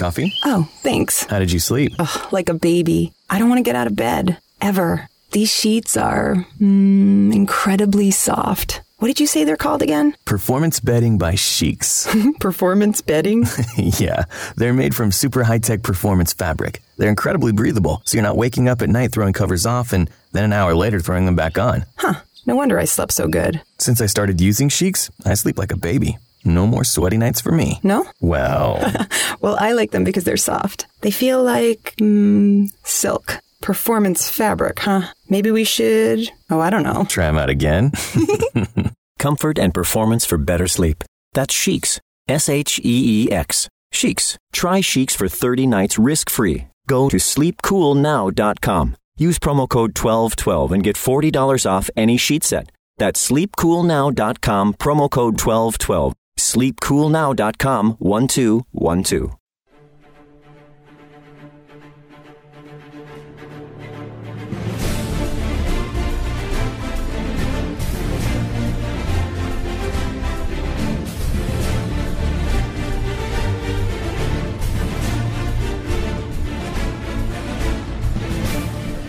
Coffee? Oh, thanks. How did you sleep? Ugh, like a baby. I don't want to get out of bed. Ever. These sheets are mm, incredibly soft. What did you say they're called again? Performance bedding by Sheets. Performance bedding? yeah, they're made from super high tech performance fabric. They're incredibly breathable, so you're not waking up at night throwing covers off and then an hour later throwing them back on. Huh. No wonder I slept so good. Since I started using Sheex, I sleep like a baby. No more sweaty nights for me. No? Well, Well, I like them because they're soft. They feel like mm, silk. Performance fabric, huh? Maybe we should. Oh, I don't know. Try them out again. Comfort and performance for better sleep. That's Sheex. S H E E X. Sheex. Try Sheex for 30 nights risk free. Go to sleepcoolnow.com. Use promo code 1212 and get $40 off any sheet set. That's sleepcoolnow.com, promo code 1212. Sleepcoolnow.com 1212.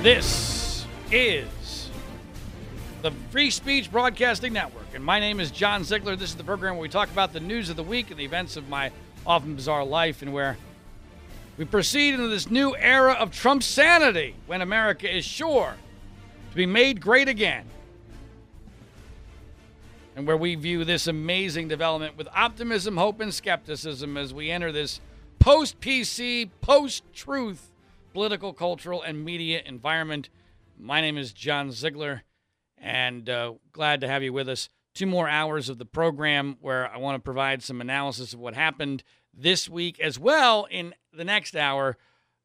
This is the Free Speech Broadcasting Network, and my name is John Ziegler. This is the program where we talk about the news of the week and the events of my often bizarre life, and where we proceed into this new era of Trump sanity when America is sure to be made great again. And where we view this amazing development with optimism, hope, and skepticism as we enter this post PC, post truth political, cultural, and media environment. My name is John Ziegler, and uh, glad to have you with us. Two more hours of the program where I want to provide some analysis of what happened this week, as well in the next hour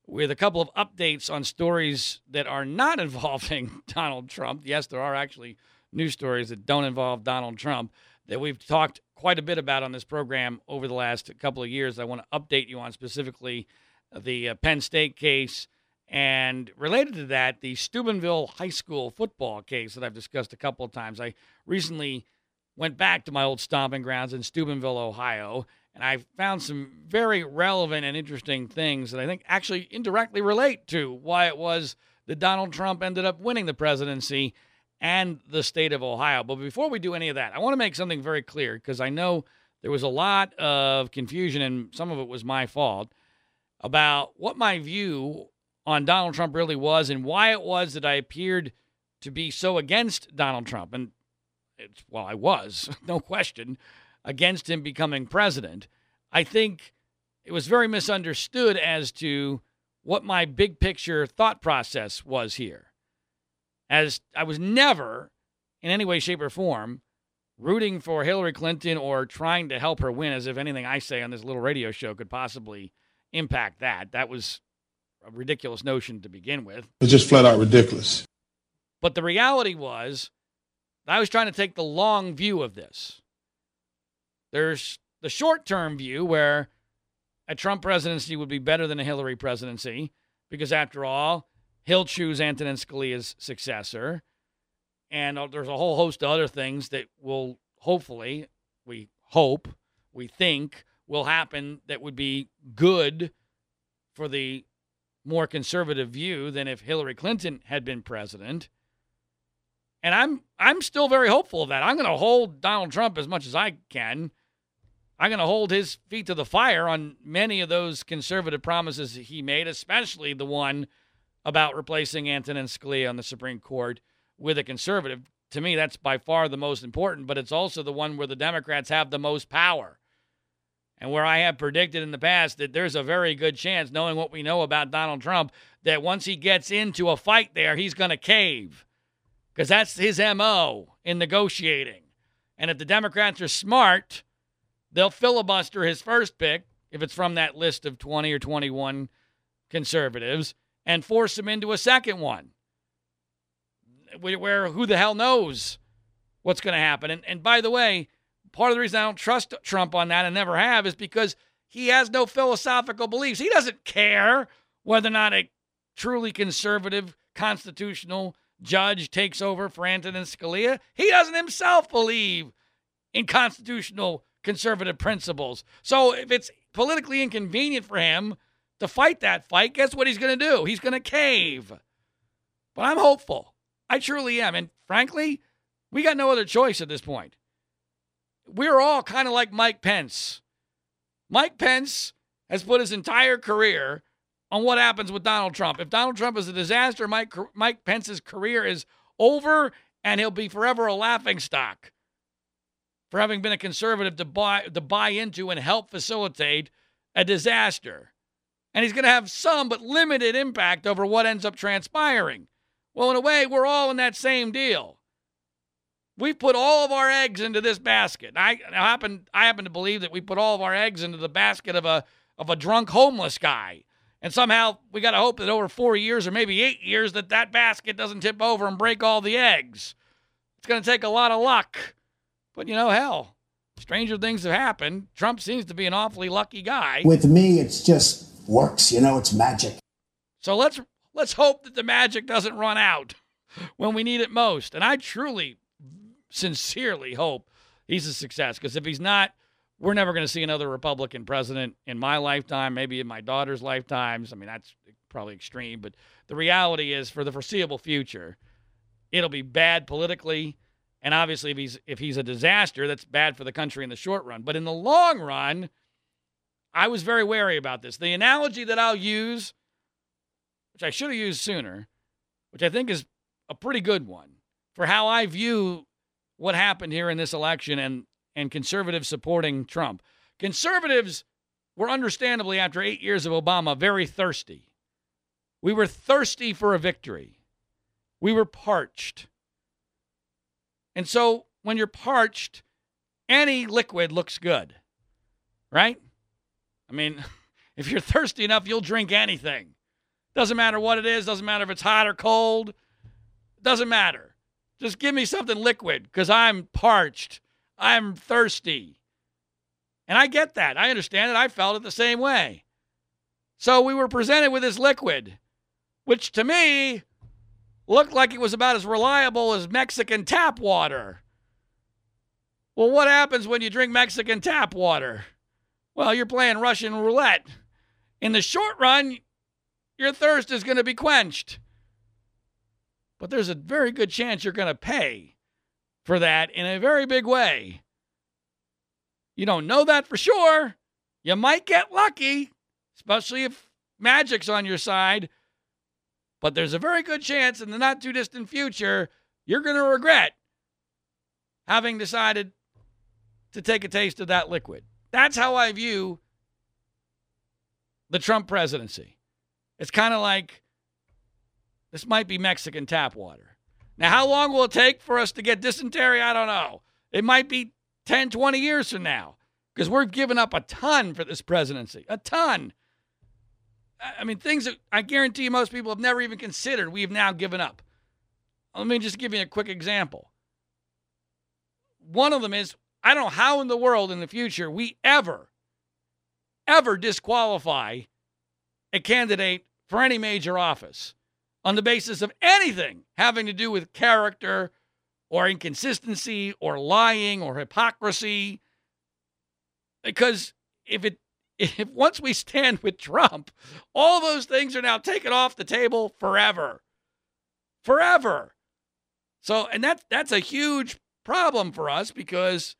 with a couple of updates on stories that are not involving Donald Trump. Yes, there are actually news stories that don't involve Donald Trump that we've talked quite a bit about on this program over the last couple of years. I want to update you on specifically the uh, Penn State case, and related to that, the Steubenville High School football case that I've discussed a couple of times. I recently went back to my old stomping grounds in Steubenville, Ohio, and I found some very relevant and interesting things that I think actually indirectly relate to why it was that Donald Trump ended up winning the presidency and the state of Ohio. But before we do any of that, I want to make something very clear because I know there was a lot of confusion and some of it was my fault about what my view on Donald Trump really was and why it was that I appeared to be so against Donald Trump. And it's, well, I was, no question, against him becoming president. I think it was very misunderstood as to what my big picture thought process was here. As I was never, in any way, shape, or form, rooting for Hillary Clinton or trying to help her win, as if anything I say on this little radio show could possibly impact that. That was a ridiculous notion to begin with. It's just flat out ridiculous. But the reality was, I was trying to take the long view of this. There's the short term view where a Trump presidency would be better than a Hillary presidency, because after all, he'll choose Antonin Scalia's successor. And uh, there's a whole host of other things that will hopefully, we hope, we think, will happen that would be good for the more conservative view than if Hillary Clinton had been president. And I'm I'm still very hopeful of that. I'm going to hold Donald Trump as much as I can. I'm going to hold his feet to the fire on many of those conservative promises he made, especially the one about replacing Antonin Scalia on the Supreme Court with a conservative. To me, that's by far the most important, but it's also the one where the Democrats have the most power and where I have predicted in the past that there's a very good chance, knowing what we know about Donald Trump, that once he gets into a fight there, he's going to cave because that's his MO in negotiating. And if the Democrats are smart, they'll filibuster his first pick, if it's from that list of 20 or 21 conservatives, and force him into a second one where who the hell knows what's going to happen. And, and by the way, part of the reason I don't trust Trump on that and never have is because he has no philosophical beliefs. He doesn't care whether or not a truly conservative constitutional judge takes over for Antonin Scalia. He doesn't himself believe in constitutional conservative principles. So if it's politically inconvenient for him to fight that fight, guess what he's going to do? He's going to cave. But I'm hopeful. I truly am. And frankly, we got no other choice at this point. We're all kind of like Mike Pence. Mike Pence has put his entire career on what happens with Donald Trump. If Donald Trump is a disaster, Mike, Mike Pence's career is over and he'll be forever a laughing stock for having been a conservative to buy, to buy into and help facilitate a disaster. And he's going to have some but limited impact over what ends up transpiring. Well, in a way, we're all in that same deal. We've put all of our eggs into this basket. I, I happen I happen to believe that we put all of our eggs into the basket of a of a drunk homeless guy. And somehow we got to hope that over 4 years or maybe 8 years that that basket doesn't tip over and break all the eggs. It's going to take a lot of luck. But you know, hell, stranger things have happened. Trump seems to be an awfully lucky guy. With me, it's just works, you know, it's magic. So let's let's hope that the magic doesn't run out when we need it most. And I truly sincerely hope he's a success because if he's not, we're never going to see another Republican president in my lifetime, maybe in my daughter's lifetimes. I mean, that's probably extreme, but the reality is for the foreseeable future, it'll be bad politically. And obviously, if he's if he's a disaster, that's bad for the country in the short run. But in the long run, I was very wary about this. The analogy that I'll use, which I should have used sooner, which I think is a pretty good one for how I view what happened here in this election and, and conservatives supporting Trump. Conservatives were understandably, after eight years of Obama, very thirsty. We were thirsty for a victory. We were parched. And so when you're parched, any liquid looks good, right? I mean, if you're thirsty enough, you'll drink anything. Doesn't matter what it is, doesn't matter if it's hot or cold, doesn't matter. Just give me something liquid because I'm parched. I'm thirsty. And I get that. I understand it. I felt it the same way. So we were presented with this liquid, which to me looked like it was about as reliable as Mexican tap water. Well, what happens when you drink Mexican tap water? Well, you're playing Russian roulette. In the short run, your thirst is going to be quenched but there's a very good chance you're going to pay for that in a very big way. You don't know that for sure. You might get lucky, especially if magic's on your side. But there's a very good chance in the not too distant future you're going to regret having decided to take a taste of that liquid. That's how I view the Trump presidency. It's kind of like this might be Mexican tap water. Now, how long will it take for us to get dysentery? I don't know. It might be 10, 20 years from now because we're giving up a ton for this presidency. A ton. I mean, things that I guarantee most people have never even considered, we've now given up. Let me just give you a quick example. One of them is I don't know how in the world in the future we ever, ever disqualify a candidate for any major office on the basis of anything having to do with character or inconsistency or lying or hypocrisy. Because if it if once we stand with Trump, all those things are now taken off the table forever. Forever. So and that's that's a huge problem for us because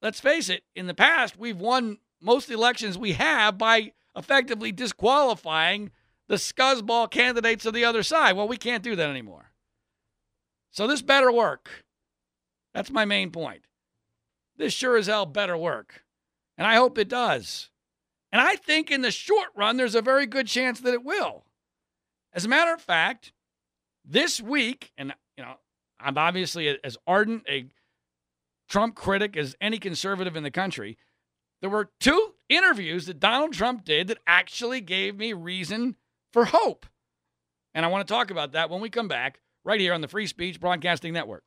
let's face it, in the past we've won most elections we have by effectively disqualifying the scuzzball candidates of the other side. Well, we can't do that anymore. So this better work. That's my main point. This sure as hell better work. And I hope it does. And I think in the short run, there's a very good chance that it will. As a matter of fact, this week, and you know, I'm obviously as ardent a Trump critic as any conservative in the country. There were two interviews that Donald Trump did that actually gave me reason for hope. And I want to talk about that when we come back right here on the Free Speech Broadcasting Network.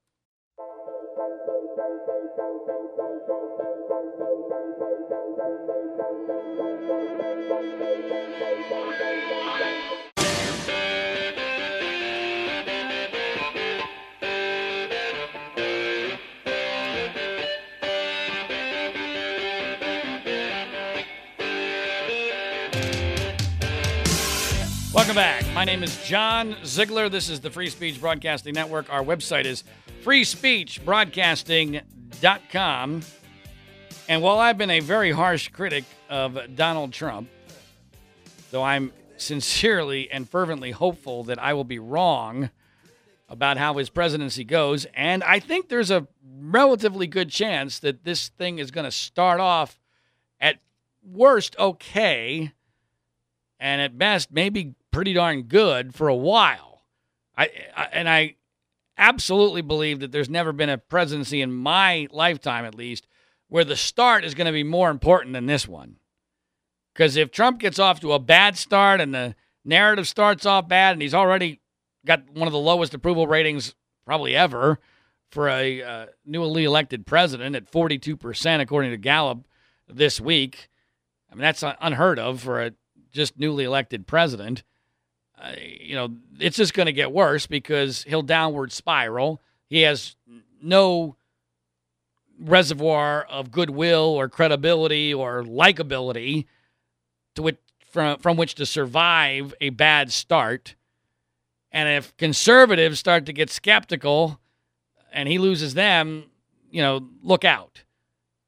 Welcome back. My name is John Ziegler. This is the Free Speech Broadcasting Network. Our website is freespeechbroadcasting.com. And while I've been a very harsh critic of Donald Trump, though I'm sincerely and fervently hopeful that I will be wrong about how his presidency goes, and I think there's a relatively good chance that this thing is going to start off at worst okay and at best maybe pretty darn good for a while. I, I, and I absolutely believe that there's never been a presidency in my lifetime at least where the start is going to be more important than this one. Cuz if Trump gets off to a bad start and the narrative starts off bad and he's already got one of the lowest approval ratings probably ever for a uh, newly elected president at 42% according to Gallup this week. I mean that's unheard of for a just newly elected president, uh, you know, it's just going to get worse because he'll downward spiral. He has no reservoir of goodwill or credibility or likability to which, from, from which to survive a bad start. And if conservatives start to get skeptical and he loses them, you know, look out.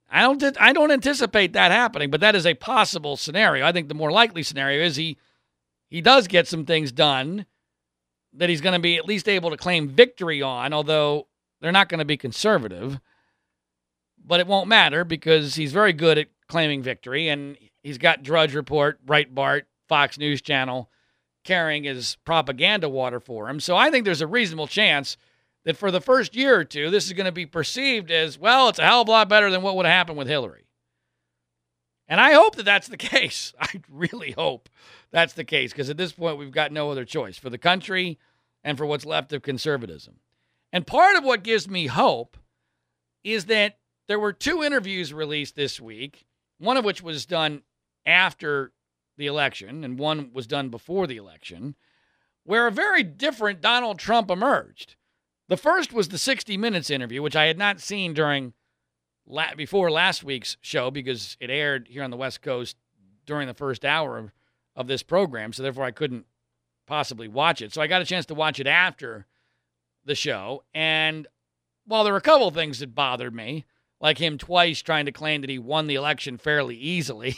I don't I don't anticipate that happening, but that is a possible scenario. I think the more likely scenario is he he does get some things done that he's going to be at least able to claim victory on, although they're not going to be conservative. But it won't matter because he's very good at claiming victory and he's got Drudge Report, Breitbart, Fox News Channel carrying his propaganda water for him. So I think there's a reasonable chance that for the first year or two, this is going to be perceived as, well, it's a hell of a lot better than what would have happened with Hillary. And I hope that that's the case. I really hope that's the case because at this point, we've got no other choice for the country and for what's left of conservatism. And part of what gives me hope is that there were two interviews released this week, one of which was done after the election and one was done before the election, where a very different Donald Trump emerged. The first was the 60 Minutes interview, which I had not seen during la- before last week's show because it aired here on the West Coast during the first hour of, of this program. So therefore, I couldn't possibly watch it. So I got a chance to watch it after the show. And while there were a couple things that bothered me, like him twice trying to claim that he won the election fairly easily,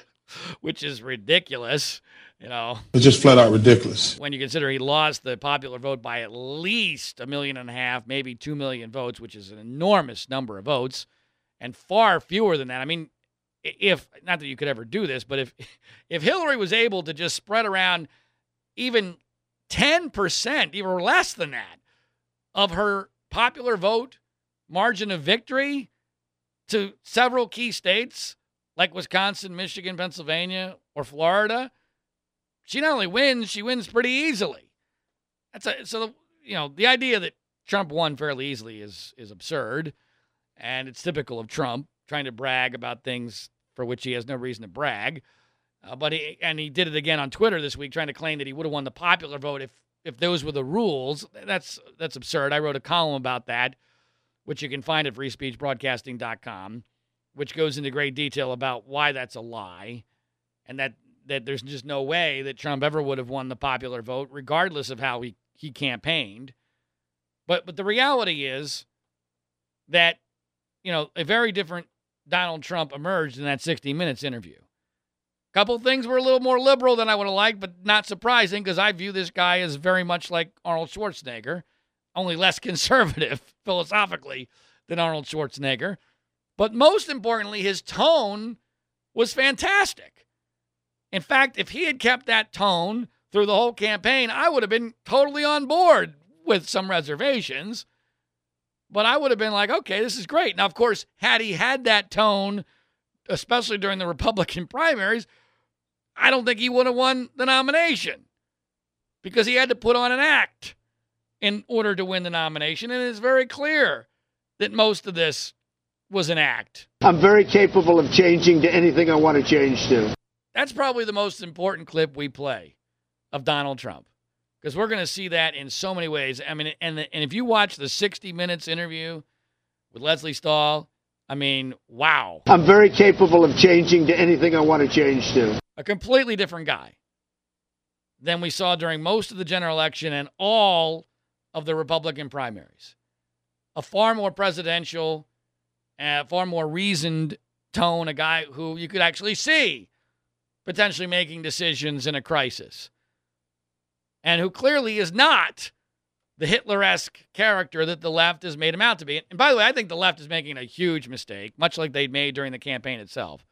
which is ridiculous. You know, it's just flat out ridiculous. When you consider he lost the popular vote by at least a million and a half, maybe two million votes, which is an enormous number of votes, and far fewer than that. I mean, if not that you could ever do this, but if if Hillary was able to just spread around even ten percent, even less than that, of her popular vote margin of victory to several key states like Wisconsin, Michigan, Pennsylvania, or Florida she not only wins, she wins pretty easily. That's a so the, you know the idea that Trump won fairly easily is is absurd, and it's typical of Trump trying to brag about things for which he has no reason to brag. Uh, but he and he did it again on Twitter this week, trying to claim that he would have won the popular vote if if those were the rules. That's that's absurd. I wrote a column about that, which you can find at freespeechbroadcasting.com, which goes into great detail about why that's a lie, and that that there's just no way that Trump ever would have won the popular vote, regardless of how he, he campaigned. But but the reality is that, you know, a very different Donald Trump emerged in that 60 Minutes interview. A couple things were a little more liberal than I would have liked, but not surprising because I view this guy as very much like Arnold Schwarzenegger, only less conservative philosophically than Arnold Schwarzenegger. But most importantly, his tone was fantastic. In fact, if he had kept that tone through the whole campaign, I would have been totally on board with some reservations. But I would have been like, okay, this is great. Now, of course, had he had that tone, especially during the Republican primaries, I don't think he would have won the nomination because he had to put on an act in order to win the nomination. And it's very clear that most of this was an act. I'm very capable of changing to anything I want to change to. That's probably the most important clip we play of Donald Trump because we're going to see that in so many ways. I mean, and the, and if you watch the 60 Minutes interview with Lesley Stahl, I mean, wow. I'm very capable of changing to anything I want to change to. a completely different guy than we saw during most of the general election and all of the Republican primaries. A far more presidential, uh, far more reasoned tone, a guy who you could actually see potentially making decisions in a crisis, and who clearly is not the Hitler esque character that the left has made him out to be. And by the way, I think the left is making a huge mistake, much like they'd made during the campaign itself,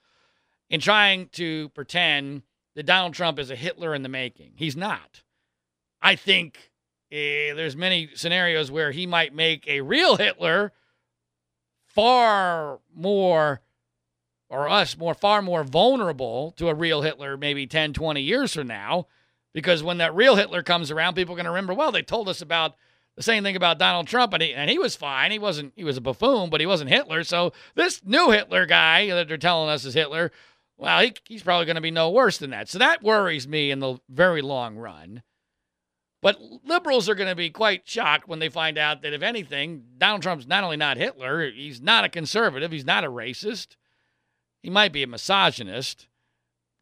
in trying to pretend that Donald Trump is a Hitler in the making. He's not. I think eh, there's many scenarios where he might make a real Hitler far more or us more far more vulnerable to a real Hitler maybe 10 20 years from now because when that real Hitler comes around people are going to remember well they told us about the same thing about Donald Trump and he, and he was fine. He wasn't he was a buffoon but he wasn't Hitler. So this new Hitler guy that they're telling us is Hitler well he, he's probably going to be no worse than that. So that worries me in the very long run. But liberals are going to be quite shocked when they find out that if anything Donald Trump's not only not Hitler he's not a conservative he's not a racist he might be a misogynist.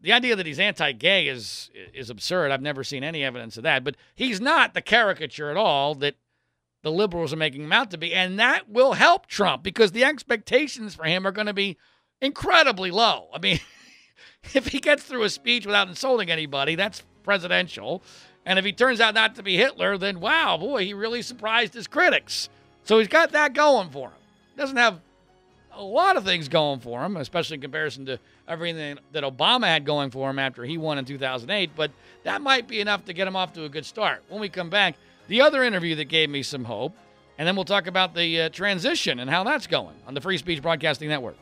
The idea that he's anti-gay is is absurd. I've never seen any evidence of that. But he's not the caricature at all that the liberals are making him out to be, and that will help Trump because the expectations for him are going to be incredibly low. I mean, if he gets through a speech without insulting anybody, that's presidential. And if he turns out not to be Hitler, then wow, boy, he really surprised his critics. So he's got that going for him. Doesn't have a lot of things going for him, especially in comparison to everything that Obama had going for him after he won in 2008. But that might be enough to get him off to a good start. When we come back, the other interview that gave me some hope, and then we'll talk about the uh, transition and how that's going on the Free Speech Broadcasting Network.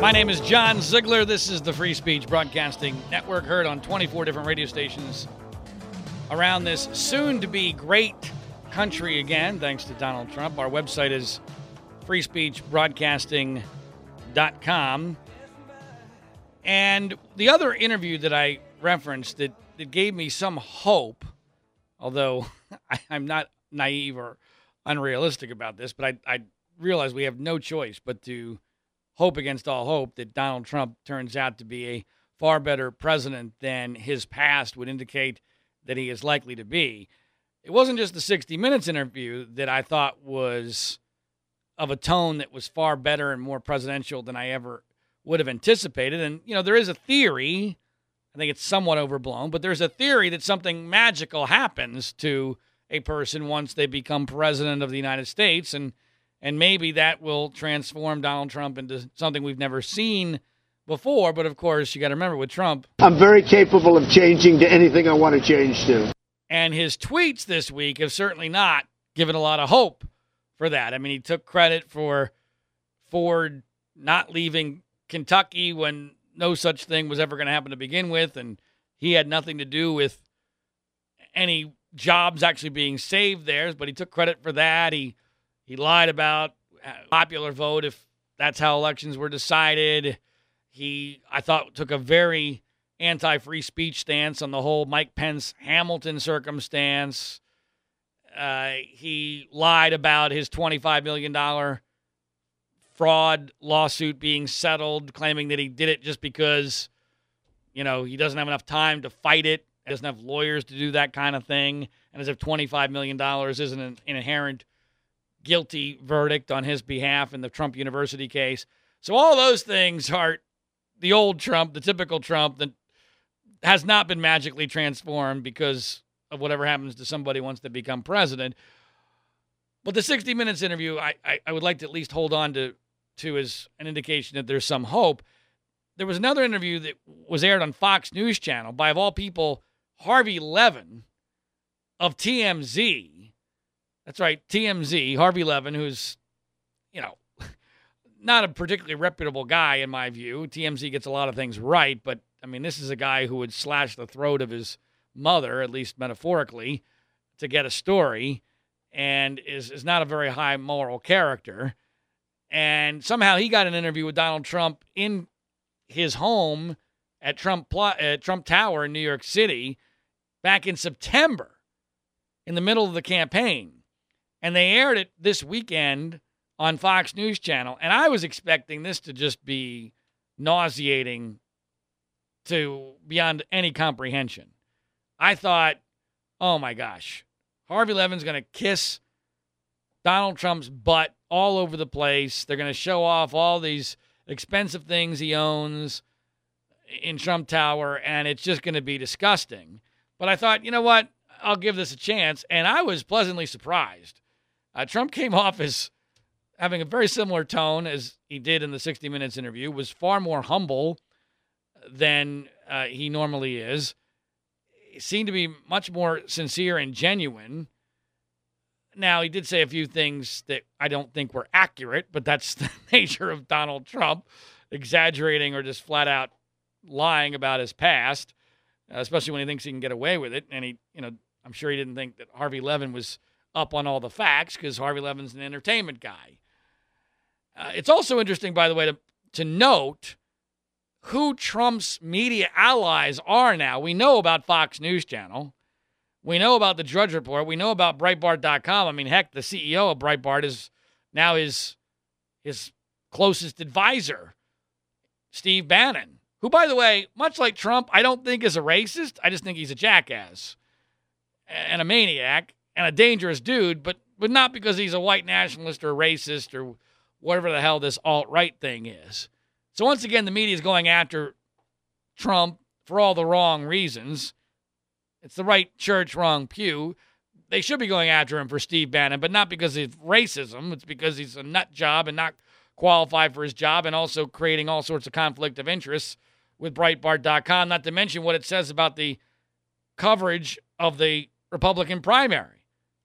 My name is John Ziegler. This is the Free Speech Broadcasting Network, heard on 24 different radio stations around this soon to be great country again, thanks to Donald Trump. Our website is freespeechbroadcasting.com. And the other interview that I referenced that, that gave me some hope, although I, am not naive or unrealistic about this, but I, I realize we have no choice but to hope against all hope that Donald Trump turns out to be a far better president than his past would indicate that he is likely to be. It wasn't just the 60 Minutes interview that I thought was of a tone that was far better and more presidential than I ever would have anticipated. And, you know, there is a theory, I think it's somewhat overblown, but there's a theory that something magical happens to a person once they become president of the United States. And and maybe that will transform Donald Trump into something we've never seen before. But of course, you got to remember with Trump, I'm very capable of changing to anything I want to change to. And his tweets this week have certainly not given a lot of hope for that. I mean, he took credit for Ford not leaving Kentucky when no such thing was ever going to happen to begin with, and he had nothing to do with any jobs actually being saved there. But he took credit for that. He he lied about popular vote if that's how elections were decided. He, I thought, took a very anti free speech stance on the whole Mike Pence Hamilton circumstance. Uh, he lied about his $25 million fraud lawsuit being settled, claiming that he did it just because, you know, he doesn't have enough time to fight it, doesn't have lawyers to do that kind of thing, and as if $25 million isn't an inherent guilty verdict on his behalf in the Trump University case. So all those things are the old Trump, the typical Trump that has not been magically transformed because of whatever happens to somebody once they become president. But the 60 Minutes interview, I, I, I would like to at least hold on to, to as an indication that there's some hope. There was another interview that was aired on Fox News Channel by, of all people, Harvey Levin of TMZ that's right, TMZ, Harvey Levin, who's, you know, not a particularly reputable guy in my view. TMZ gets a lot of things right, but I mean, this is a guy who would slash the throat of his mother, at least metaphorically, to get a story. and is, is not a very high moral character. And somehow he got an interview with Donald Trump in his home at Trump at Trump Tower in New York City back in September in the middle of the campaign. And they aired it this weekend on Fox News Channel. And I was expecting this to just be nauseating to beyond any comprehension. I thought, oh my gosh, Harvey Levin's going to kiss Donald Trump's butt all over the place. They're going to show off all these expensive things he owns in Trump Tower, and it's just going to be disgusting. But I thought, you know what? I'll give this a chance. And I was pleasantly surprised. Uh, Trump came off as having a very similar tone as he did in the 60 Minutes interview, was far more humble than uh, he normally is. He seemed to be much more sincere and genuine. Now, he did say a few things that I don't think were accurate, but that's the nature of Donald Trump, exaggerating or just flat out lying about his past, especially when he thinks he can get away with it. And he, you know, I'm sure he didn't think that Harvey Levin was up on all the facts because Harvey Levin's an entertainment guy. Uh, it's also interesting, by the way, to, to note who Trump's media allies are now. We know about Fox News Channel. We know about the Drudge Report. We know about Breitbart.com. I mean, heck, the CEO of Breitbart is now his his closest advisor, Steve Bannon, who, by the way, much like Trump, I don't think is a racist. I just think he's a jackass and a maniac and a dangerous dude, but but not because he's a white nationalist or a racist or whatever the hell this alt right thing is. So once again, the media is going after Trump for all the wrong reasons. It's the right church, wrong pew. They should be going after him for Steve Bannon, but not because of racism. It's because he's a nut job and not qualified for his job and also creating all sorts of conflict of interests with Breitbart.com, not to mention what it says about the coverage of the Republican primary.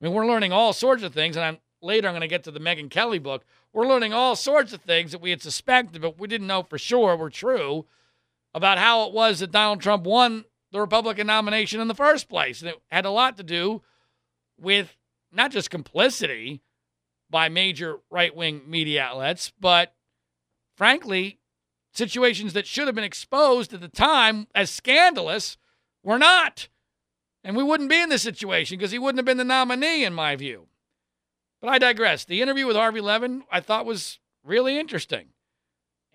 Mean, we're learning all sorts of things, and I'm, later I'm going to get to the Megyn Kelly book. We're learning all sorts of things that we had suspected, but we didn't know for sure were true about how it was that Donald Trump won the Republican nomination in the first place. And it had a lot to do with not just complicity by major right wing media outlets, but frankly, situations that should have been exposed at the time as scandalous were not. And we wouldn't be in this situation because he wouldn't have been the nominee, in my view. But I digress. The interview with Harvey Levin I thought was really interesting.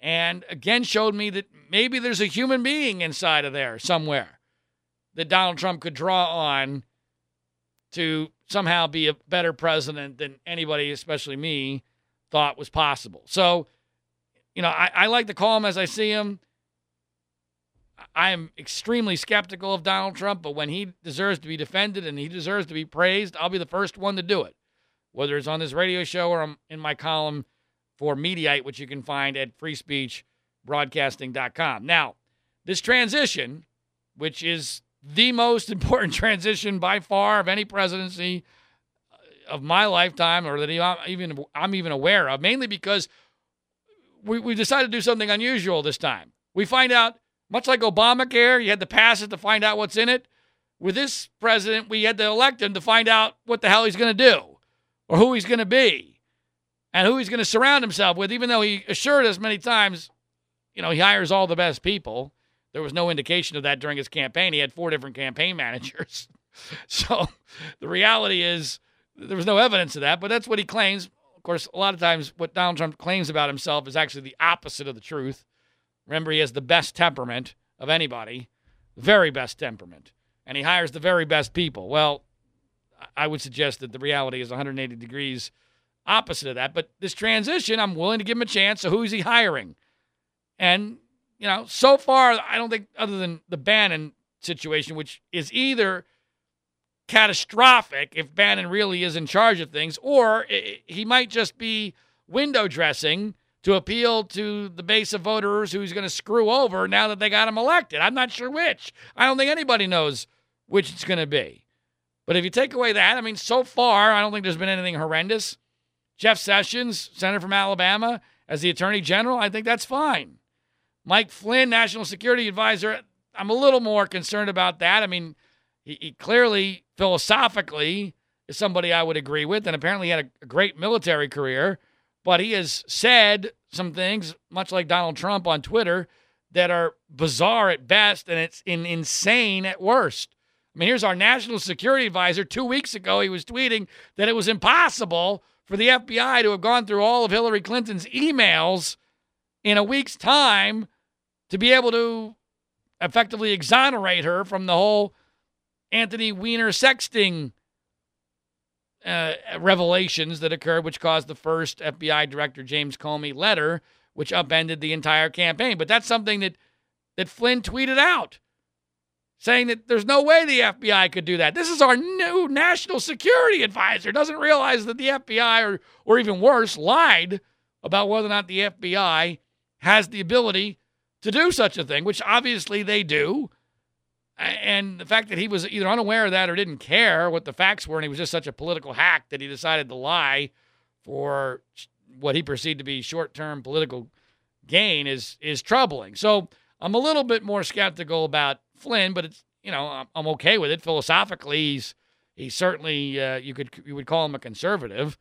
And again, showed me that maybe there's a human being inside of there somewhere that Donald Trump could draw on to somehow be a better president than anybody, especially me, thought was possible. So, you know, I, I like to call him as I see him. I am extremely skeptical of Donald Trump, but when he deserves to be defended and he deserves to be praised, I'll be the first one to do it. Whether it's on this radio show or in my column for Mediaite, which you can find at freespeechbroadcasting.com. Now, this transition, which is the most important transition by far of any presidency uh, of my lifetime, or that I'm even I'm even aware of, mainly because we, we decided to do something unusual this time. We find out much like Obamacare, you had to pass it to find out what's in it. With this president, we had to elect him to find out what the hell he's going to do or who he's going to be and who he's going to surround himself with, even though he assured us many times, you know, he hires all the best people. There was no indication of that during his campaign. He had four different campaign managers. so the reality is there was no evidence of that, but that's what he claims. Of course, a lot of times what Donald Trump claims about himself is actually the opposite of the truth. Remember, he has the best temperament of anybody, very best temperament, and he hires the very best people. Well, I would suggest that the reality is 180 degrees opposite of that. But this transition, I'm willing to give him a chance. So who's he hiring? And, you know, so far, I don't think, other than the Bannon situation, which is either catastrophic if Bannon really is in charge of things, or he might just be window dressing to appeal to the base of voters who's going to screw over now that they got him elected. I'm not sure which. I don't think anybody knows which it's going to be. But if you take away that, I mean, so far, I don't think there's been anything horrendous. Jeff Sessions, senator from Alabama, as the attorney general, I think that's fine. Mike Flynn, national security advisor, I'm a little more concerned about that. I mean, he, he clearly, philosophically, is somebody I would agree with, and apparently had a, a great military career. But he has said some things, much like Donald Trump on Twitter, that are bizarre at best and it's in, insane at worst. I mean, here's our national security advisor. Two weeks ago, he was tweeting that it was impossible for the FBI to have gone through all of Hillary Clinton's emails in a week's time to be able to effectively exonerate her from the whole Anthony Weiner sexting uh, revelations that occurred, which caused the first FBI Director James Comey letter, which upended the entire campaign. But that's something that that Flynn tweeted out, saying that there's no way the FBI could do that. This is our new national security advisor. Doesn't realize that the FBI, or or even worse, lied about whether or not the FBI has the ability to do such a thing, which obviously they do. And the fact that he was either unaware of that or didn't care what the facts were, and he was just such a political hack that he decided to lie for what he perceived to be short-term political gain is is troubling. So I'm a little bit more skeptical about Flynn, but it's you know I'm okay with it philosophically. He's he's certainly uh, you could you would call him a conservative,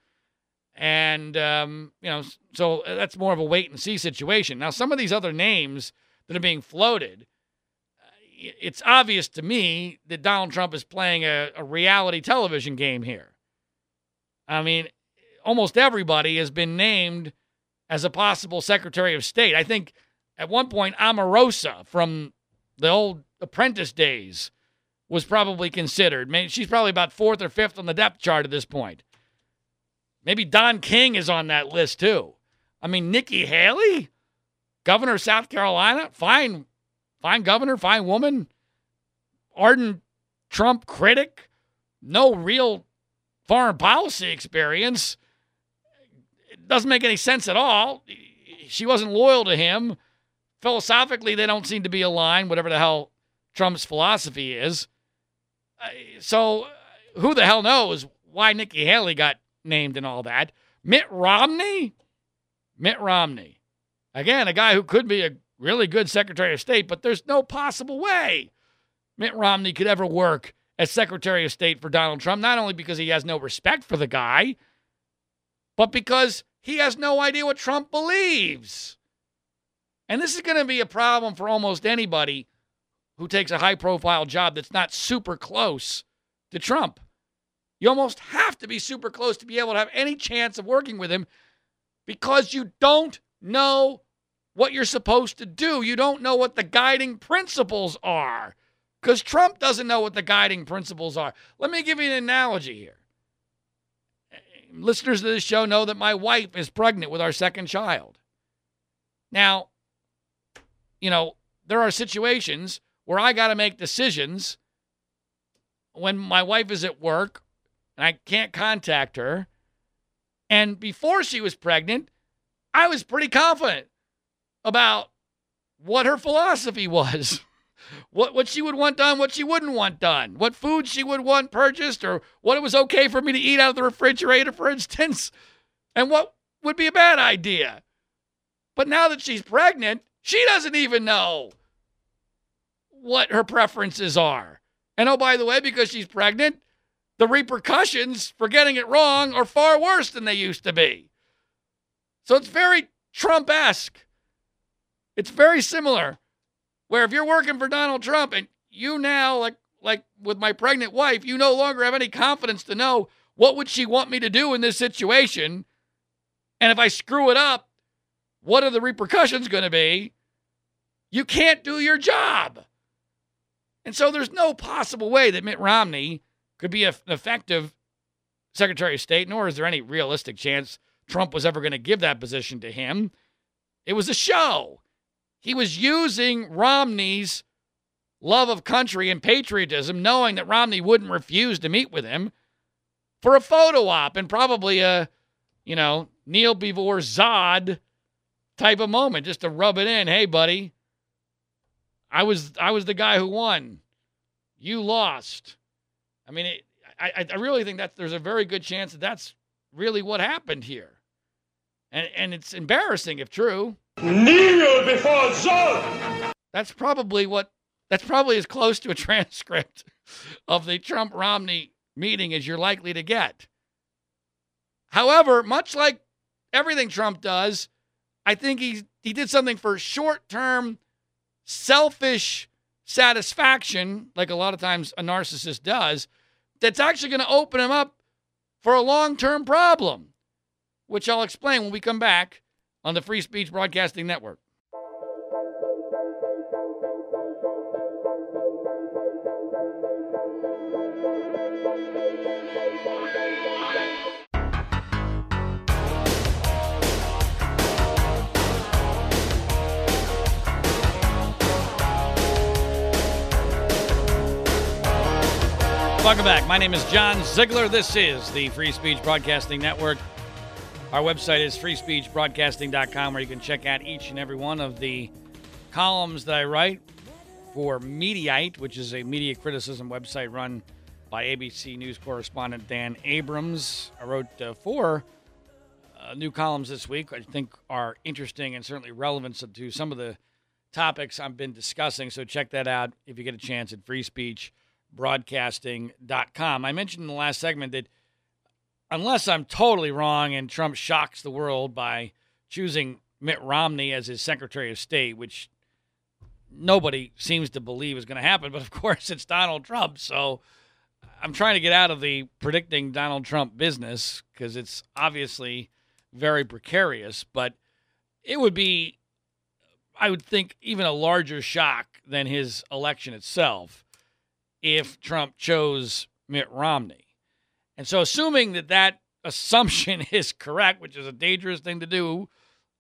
and um, you know so that's more of a wait and see situation. Now some of these other names that are being floated it's obvious to me that Donald Trump is playing a, a, reality television game here. I mean, almost everybody has been named as a possible Secretary of State. I think at one point, Omarosa from the old apprentice days was probably considered. Maybe she's probably about fourth or fifth on the depth chart at this point. Maybe Don King is on that list too. I mean, Nikki Haley, governor of South Carolina, fine fine governor, fine woman, ardent Trump critic, no real foreign policy experience. It doesn't make any sense at all. She wasn't loyal to him. Philosophically, they don't seem to be aligned, whatever the hell Trump's philosophy is. So, uh, who the hell knows why Nikki Haley got named and all that? Mitt Romney? Mitt Romney. Again, a guy who could be a really good Secretary of State, but there's no possible way Mitt Romney could ever work as Secretary of State for Donald Trump, not only because he has no respect for the guy, but because he has no idea what Trump believes. And this is going to be a problem for almost anybody who takes a high profile job that's not super close to Trump. You almost have to be super close to be able to have any chance of working with him because you don't know what you're supposed to do. You don't know what the guiding principles are because Trump doesn't know what the guiding principles are. Let me give you an analogy here. Listeners to this show know that my wife is pregnant with our second child. Now, you know, there are situations where I got to make decisions when my wife is at work and I can't contact her. And before she was pregnant, I was pretty confident about what her philosophy was. what what she would want done, what she wouldn't want done, what food she would want purchased, or what it was okay for me to eat out of the refrigerator, for instance, and what would be a bad idea. But now that she's pregnant, she doesn't even know what her preferences are. And oh, by the way, because she's pregnant, the repercussions for getting it wrong are far worse than they used to be. So it's very Trump esque. It's very similar. Where if you're working for Donald Trump and you now, like like with my pregnant wife, you no longer have any confidence to know what would she want me to do in this situation. And if I screw it up, what are the repercussions going to be? You can't do your job. And so there's no possible way that Mitt Romney could be an effective Secretary of State, nor is there any realistic chance Trump was ever going to give that position to him. It was a show. He was using Romney's love of country and patriotism, knowing that Romney wouldn't refuse to meet with him for a photo op and probably a, you know, Kneel before Zod type of moment, just to rub it in. Hey, buddy, I was I was the guy who won. You lost. I mean, it, I I really think that there's a very good chance that that's really what happened here, and and it's embarrassing if true. Kneel before Zod. That's probably what. That's probably as close to a transcript of the Trump Romney meeting as you're likely to get. However, much like everything Trump does, I think he he did something for short-term selfish satisfaction, like a lot of times a narcissist does, that's actually going to open him up for a long-term problem, which I'll explain when we come back on the Free Speech Broadcasting Network. Welcome back. My name is John Ziegler. This is the Free Speech Broadcasting Network. Our website is freespeechbroadcasting.com, where you can check out each and every one of the columns that I write for Mediaite, which is a media criticism website run by ABC News correspondent Dan Abrams. I wrote uh, four uh, new columns this week, I think are interesting and certainly relevant to some of the topics I've been discussing. So check that out if you get a chance at freespeechbroadcasting.com. I mentioned in the last segment that unless I'm totally wrong and Trump shocks the world by choosing Mitt Romney as his Secretary of State, which nobody seems to believe is going to happen, but of course it's Donald Trump. So I'm trying to get out of the predicting Donald Trump business because it's obviously very precarious, but it would be, I would think, even a larger shock than his election itself if Trump chose Mitt Romney. And so, assuming that that assumption is correct, which is a dangerous thing to do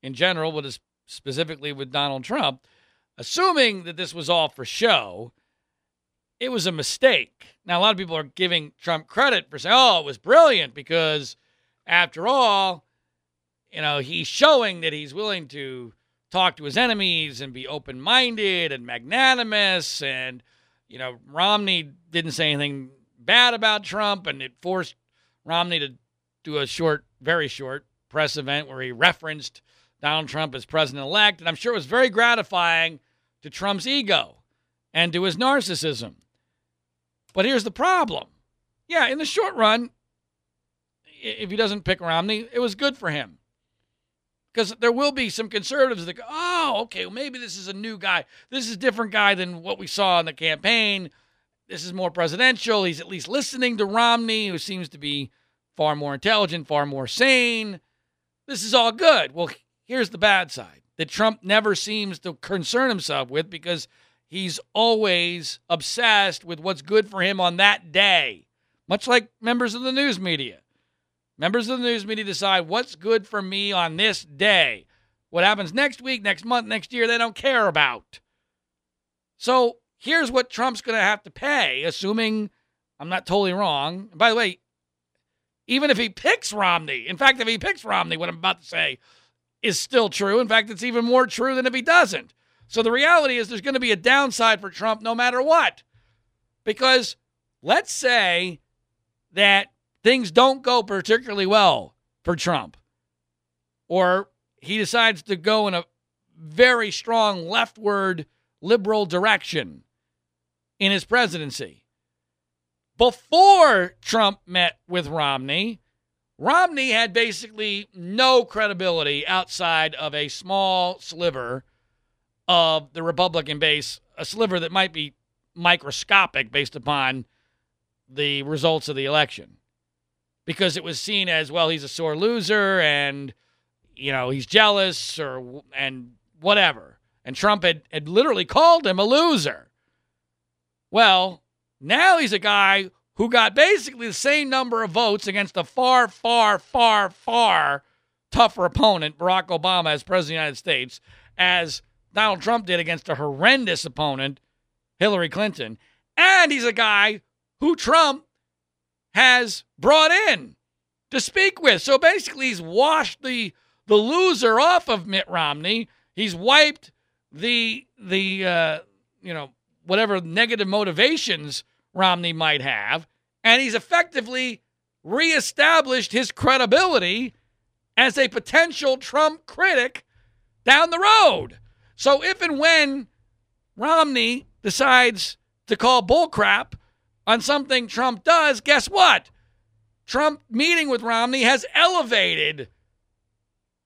in general, but specifically with Donald Trump, assuming that this was all for show, it was a mistake. Now, a lot of people are giving Trump credit for saying, oh, it was brilliant because, after all, you know, he's showing that he's willing to talk to his enemies and be open minded and magnanimous and you know, Romney didn't say anything bad about Trump, and it forced Romney to do a short, very short press event where he referenced Donald Trump as president elect. And I'm sure it was very gratifying to Trump's ego and to his narcissism. But here's the problem yeah, in the short run, if he doesn't pick Romney, it was good for him because there will be some conservatives that go, oh, okay, well, maybe this is a new guy. This is a different guy than what we saw in the campaign. This is more presidential. He's at least listening to Romney, who seems to be far more intelligent, far more sane. This is all good. Well, here's the bad side that Trump never seems to concern himself with because he's always obsessed with what's good for him on that day, much like members of the news media. Members of the news media decide what's good for me on this day. What happens next week, next month, next year, they don't care about. So here's what Trump's going to have to pay, assuming I'm not totally wrong. by the way, even if he picks Romney, in fact, if he picks Romney, what I'm about to say is still true. In fact, it's even more true than if he doesn't. So the reality is there's going to be a downside for Trump no matter what. Because let's say that things don't go particularly well for Trump, or he decides to go in a very strong leftward liberal direction in his presidency. Before Trump met with Romney, Romney had basically no credibility outside of a small sliver of the Republican base, a sliver that might be microscopic based upon the results of the election. Because it was seen as well he's a sore loser and you know he's jealous or and whatever. And trump had, had literally called him a loser well now he's a guy who got basically the same number of votes against a far far far far tougher opponent barack obama as president of the united states as donald trump did against a horrendous opponent hillary clinton and he's a guy who trump has brought in to speak with. So basically, he's washed the the loser off of Mitt Romney. He's wiped the the uh, you know whatever negative motivations Romney might have, and he's effectively reestablished his credibility as a potential Trump critic down the road. So if and when Romney decides to call bullcrap on something Trump does, guess what? Trump meeting with Romney has elevated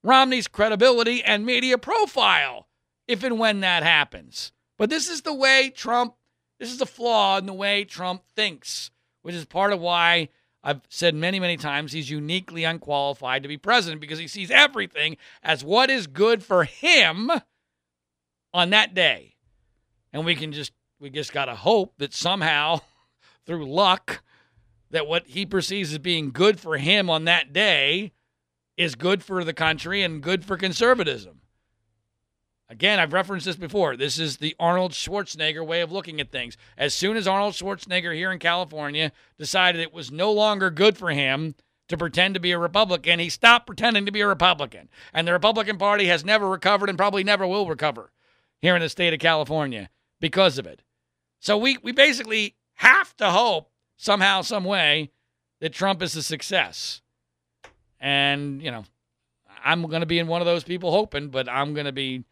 Romney's credibility and media profile if and when that happens. But this is the way Trump, this is a flaw in the way Trump thinks, which is part of why I've said many, many times he's uniquely unqualified to be president because he sees everything as what is good for him on that day. And we can just, we just got to hope that somehow, through luck, that what he perceives as being good for him on that day is good for the country and good for conservatism. Again, I've referenced this before. This is the Arnold Schwarzenegger way of looking at things. As soon as Arnold Schwarzenegger here in California decided it was no longer good for him to pretend to be a Republican, he stopped pretending to be a Republican. And the Republican Party has never recovered and probably never will recover here in the state of California because of it. So we, we basically have to hope somehow, some way, that Trump is a success. And, you know, I'm going to be in one of those people hoping, but I'm going to be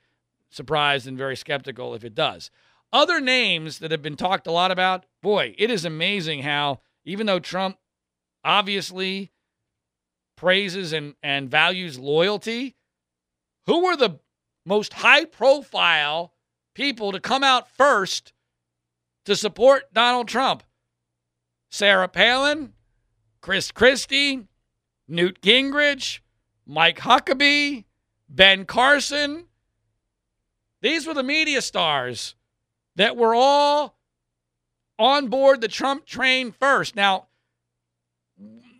surprised and very skeptical if it does. Other names that have been talked a lot about, boy, it is amazing how, even though Trump obviously praises and, and values loyalty, who were the most high profile people to come out first to support Donald Trump? Sarah Palin, Chris Christie, Newt Gingrich, Mike Huckabee, Ben Carson. These were the media stars that were all on board the Trump train first. Now,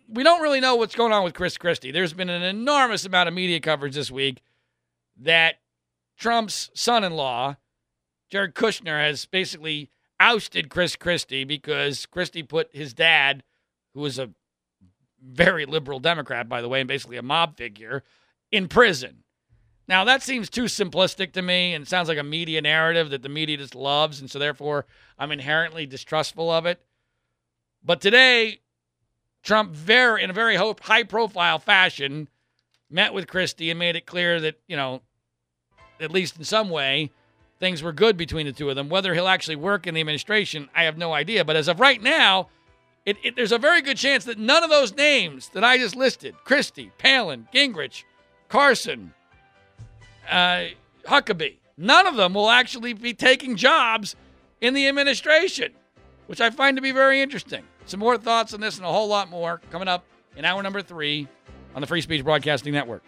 we don't really know what's going on with Chris Christie. There's been an enormous amount of media coverage this week that Trump's son in law, Jared Kushner, has basically ousted Chris Christie because Christie put his dad, who was a very liberal Democrat, by the way, and basically a mob figure, in prison. Now, that seems too simplistic to me and sounds like a media narrative that the media just loves, and so therefore I'm inherently distrustful of it. But today, Trump, very in a very high profile fashion, met with Christie and made it clear that, you know, at least in some way, things were good between the two of them. Whether he'll actually work in the administration, I have no idea. But as of right now, it, it, there's a very good chance that none of those names that I just listed Christie, Palin, Gingrich, Carson, uh, Huckabee none of them will actually be taking jobs in the administration, which I find to be very interesting. Some more thoughts on this and a whole lot more coming up in hour number three on the Free Speech Broadcasting Network.